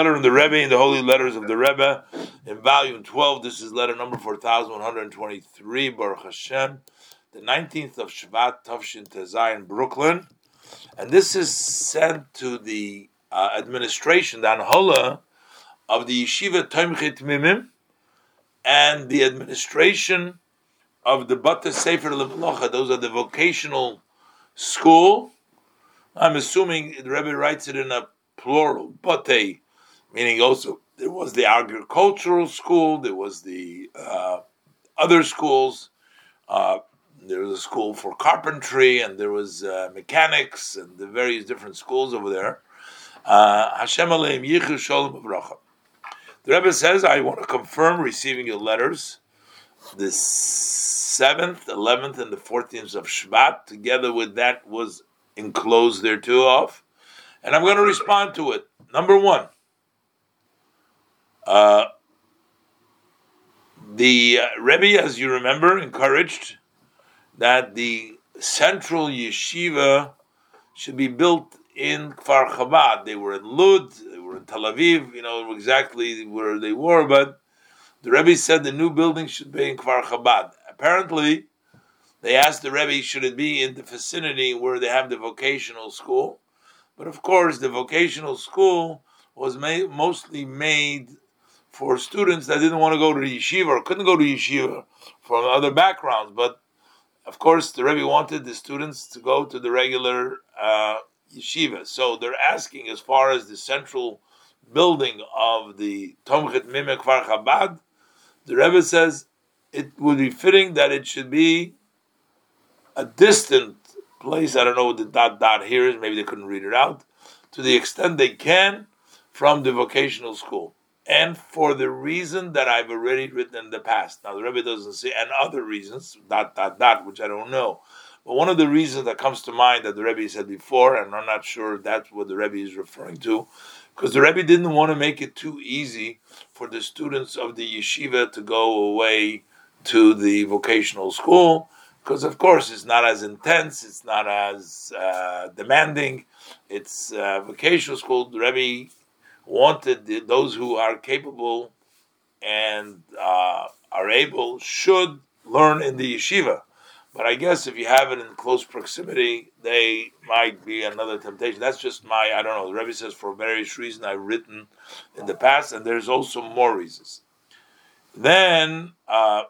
letter of the Rebbe in the Holy Letters of the Rebbe in volume 12. This is letter number 4123, Baruch Hashem, the 19th of Shvat, Tavshin Tezai in Brooklyn. And this is sent to the uh, administration, the Anhola, of the Yeshiva Tomchei Temimim and the administration of the Bata Sefer Levlocha. Those are the vocational school. I'm assuming the Rebbe writes it in a plural, Bate meaning also there was the agricultural school, there was the uh, other schools, uh, there was a school for carpentry, and there was uh, mechanics, and the various different schools over there. Uh, Hashem Aleim Yichu Shalom. The Rebbe says, I want to confirm receiving your letters the 7th, 11th, and the 14th of Shvat. Together with that was enclosed there too of. And I'm going to respond to it. Number one, uh, the uh, Rebbe, as you remember, encouraged that the central yeshiva should be built in Kfar Chabad. They were in Lud, they were in Tel Aviv, you know exactly where they were, but the Rebbe said the new building should be in Kfar Chabad. Apparently, they asked the Rebbe, should it be in the vicinity where they have the vocational school? But of course, the vocational school was made, mostly made for students that didn't want to go to yeshiva or couldn't go to yeshiva from other backgrounds. But of course, the Rebbe wanted the students to go to the regular uh, yeshiva. So they're asking, as far as the central building of the Tomchei Temimim Kfar Chabad, the Rebbe says it would be fitting that it should be a distant place. I don't know what the dot dot here is. Maybe they couldn't read it out. To the extent they can from the vocational school and for the reason that I've already written in the past. Now the Rebbe doesn't say, and other reasons, dot dot dot, which I don't know. But one of the reasons that comes to mind that the Rebbe said before, and I'm not sure that's what the Rebbe is referring to, because the Rebbe didn't want to make it too easy for the students of the yeshiva to go away to the vocational school, because of course it's not as intense, it's not as uh, demanding. It's uh, vocational school. The Rebbe wanted those who are capable and uh, are able should learn in the yeshiva. But I guess if you have it in close proximity, they might be another temptation. That's just my, I don't know. The Rebbe says for various reasons I've written in the past, and there's also more reasons. Then, uh,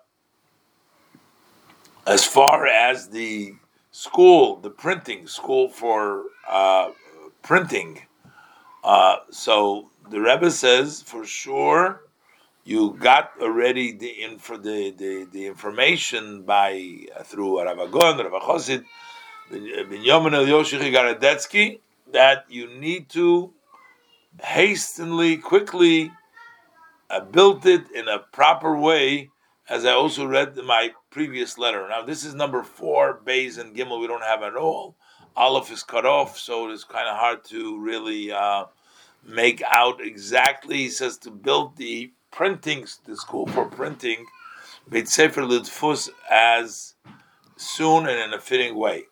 as far as the school, the printing school for uh, printing, uh, so the Rebbe says for sure you got already the info, the, the, the information by uh, through Rav Agon, Rav Chosid, Binyamin Elyoshich Gorodetsky that you need to hastily, quickly uh, build it in a proper way, as I also read in my previous letter. Now this is number four, Bays and Gimel. We don't have at all. Aleph is cut off, so it's kind of hard to really. Uh, make out exactly. He says to build the printing, the school for printing, Beit Sefer Lidfus as soon and in a fitting way.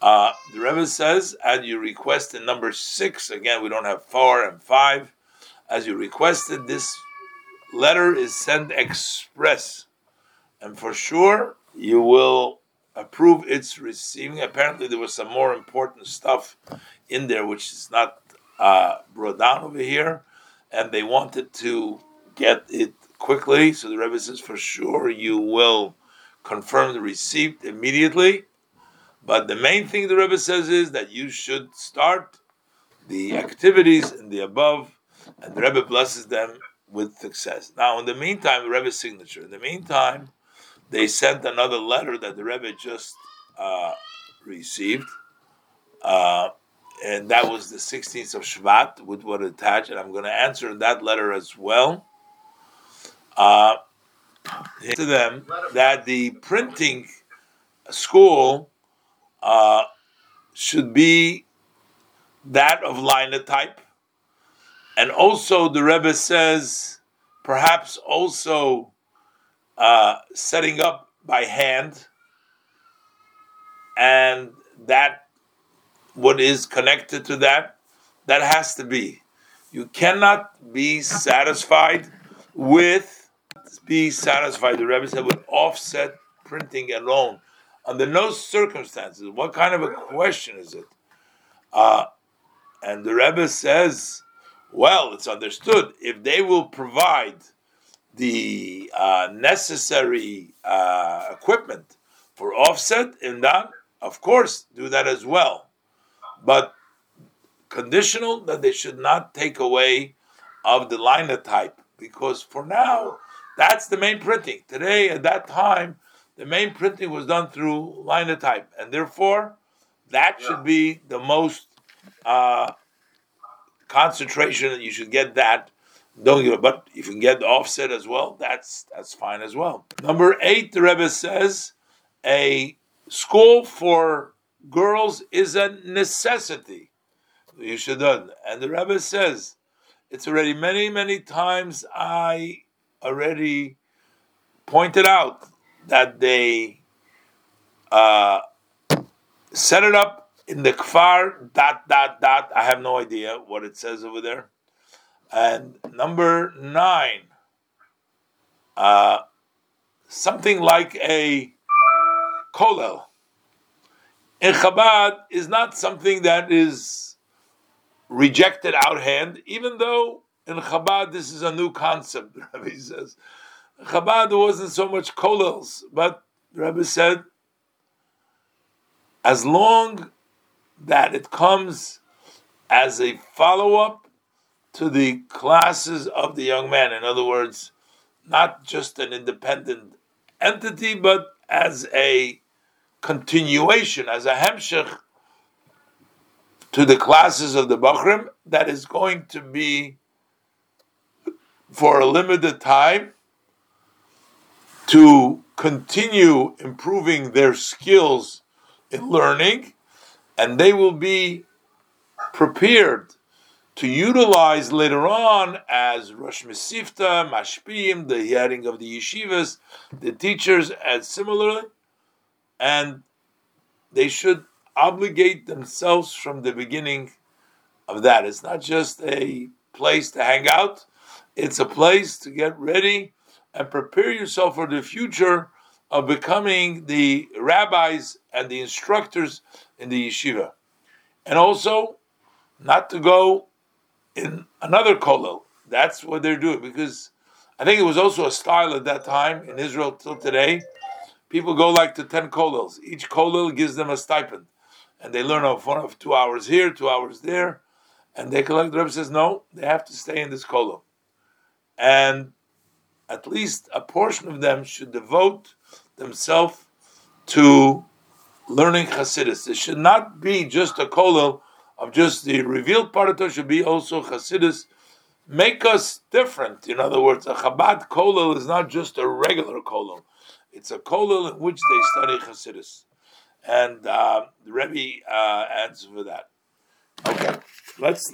Uh, the Rebbe says, as you requested number six, again, we don't have four and five. As you requested, this letter is sent express. And for sure, you will approve its receiving. Apparently, there was some more important stuff in there, which is not uh, brought down over here, and they wanted to get it quickly. So the Rebbe says, for sure, you will confirm the receipt immediately. But the main thing the Rebbe says is that you should start the activities in the above, and the Rebbe blesses them with success. Now, in the meantime, the Rebbe's signature. In the meantime, they sent another letter that the Rebbe just uh, received. Uh, and that was the 16th of Shvat with what attached, and I'm going to answer that letter as well. Uh, to them that the printing school uh, should be that of linotype, and also the Rebbe says perhaps also uh, setting up by hand, and that what is connected to that, that has to be. You cannot be satisfied with be satisfied. The Rebbe said with offset printing alone, under no circumstances. What kind of a question is it? Uh, and the Rebbe says, well, it's understood if they will provide the uh, necessary uh, equipment for offset in that, of course, do that as well. But conditional that they should not take away of the linotype because for now that's the main printing. Today, at that time, the main printing was done through linotype, and therefore that yeah. should be the most uh, concentration. That you should get that. Don't give it, but if you can get the offset as well, that's that's fine as well. Number eight, the Rebbe says, a school for girls is a necessity. You should done, and the Rebbe says, it's already many many times I already pointed out that they uh, set it up in the kfar dot dot dot. I have no idea what it says over there. And number nine, uh, something like a kolel in Chabad is not something that is rejected out hand, even though in Chabad this is a new concept. Rabbi says Chabad wasn't so much kolels, but Rabbi said as long that it comes as a follow up to the classes of the young man. In other words, not just an independent entity, but as a continuation, as a hemshech to the classes of the Bachrim that is going to be for a limited time to continue improving their skills in learning, and they will be prepared to utilize later on as Rosh Mesivta, Mashpim, the hearing of the yeshivas, the teachers, and similarly, and they should obligate themselves from the beginning of that. It's not just a place to hang out, it's a place to get ready and prepare yourself for the future of becoming the rabbis and the instructors in the yeshiva. And also, not to go in another kollel. That's what they're doing because I think it was also a style at that time in Israel till today. People go like to 10 kollels. Each kollel gives them a stipend. And they learn of one of two hours here, two hours there. And they collect, the Rebbe says, no, they have to stay in this kollel. And at least a portion of them should devote themselves to learning Hasidus. It should not be just a kollel of just the revealed part of Torah, should be also Hasidus. Make us different. In other words, a Chabad kollel is not just a regular kollel. It's a kollel in which they study Hasidus. And uh, the Rebbe uh, answers for that. Okay, let's